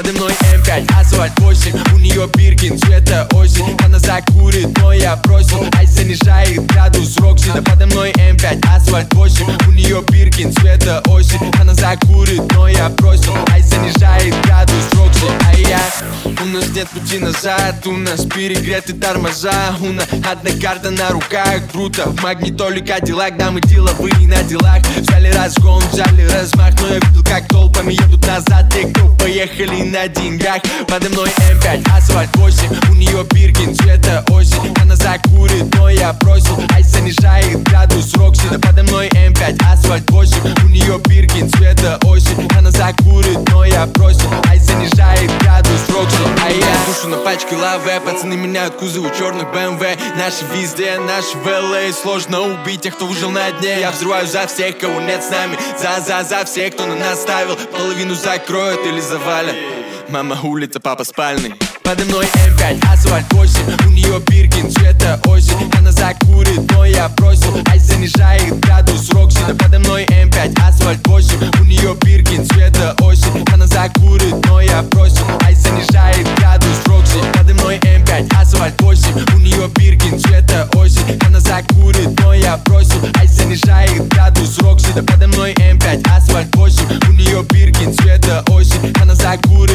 Подо мной М5, асфальт 8 У нее Биркин, цвета осень. Она закурит, но я бросил Ай занижает градус Рокси. Да подо мной М5, асфальт 8 У нее Биркин, цвета осень. Она закурит, но я бросил Ай занижает градус У нас нет пути назад У нас перегреты тормоза. У нас одна карта на руках Круто, в магнитоле Кадиллак Да мы деловые на делах. Взяли разгон, взяли размах Но я видел, как толпами едут назад Те, кто поехали на деньгах. Подо мной М5, асфальт М5, асфальт 8 У нее Биркин, цвета осень Она закурит, но я бросил Ай занижает градус Рокси А я душу на пачке лаве Пацаны меняют кузовы черных БМВ Наши везде, наши в ЛА Сложно убить тех, кто выжил на дне. Я взрываю за всех, кого нет с нами. За-за-за всех, кто на нас ставил. Половину закроют или завалят. Мама улица, папа спальный. Подо мной M5, Asphalt 8 У нее Биркин, цвета осень. Она закурит, но я бросил Ай занижает 8 У нее Биркин, цвета осень. Она закурит, но я бросил Ай занижает градус Рокси Подо мной M5, Asphalt 8 У нее Биркин, цвета осень. Она закурит, но я бросил Ай занижает градус Рокси Да подо мной M5, Asphalt 8 У нее Биркин, цвета осень. Она закурит,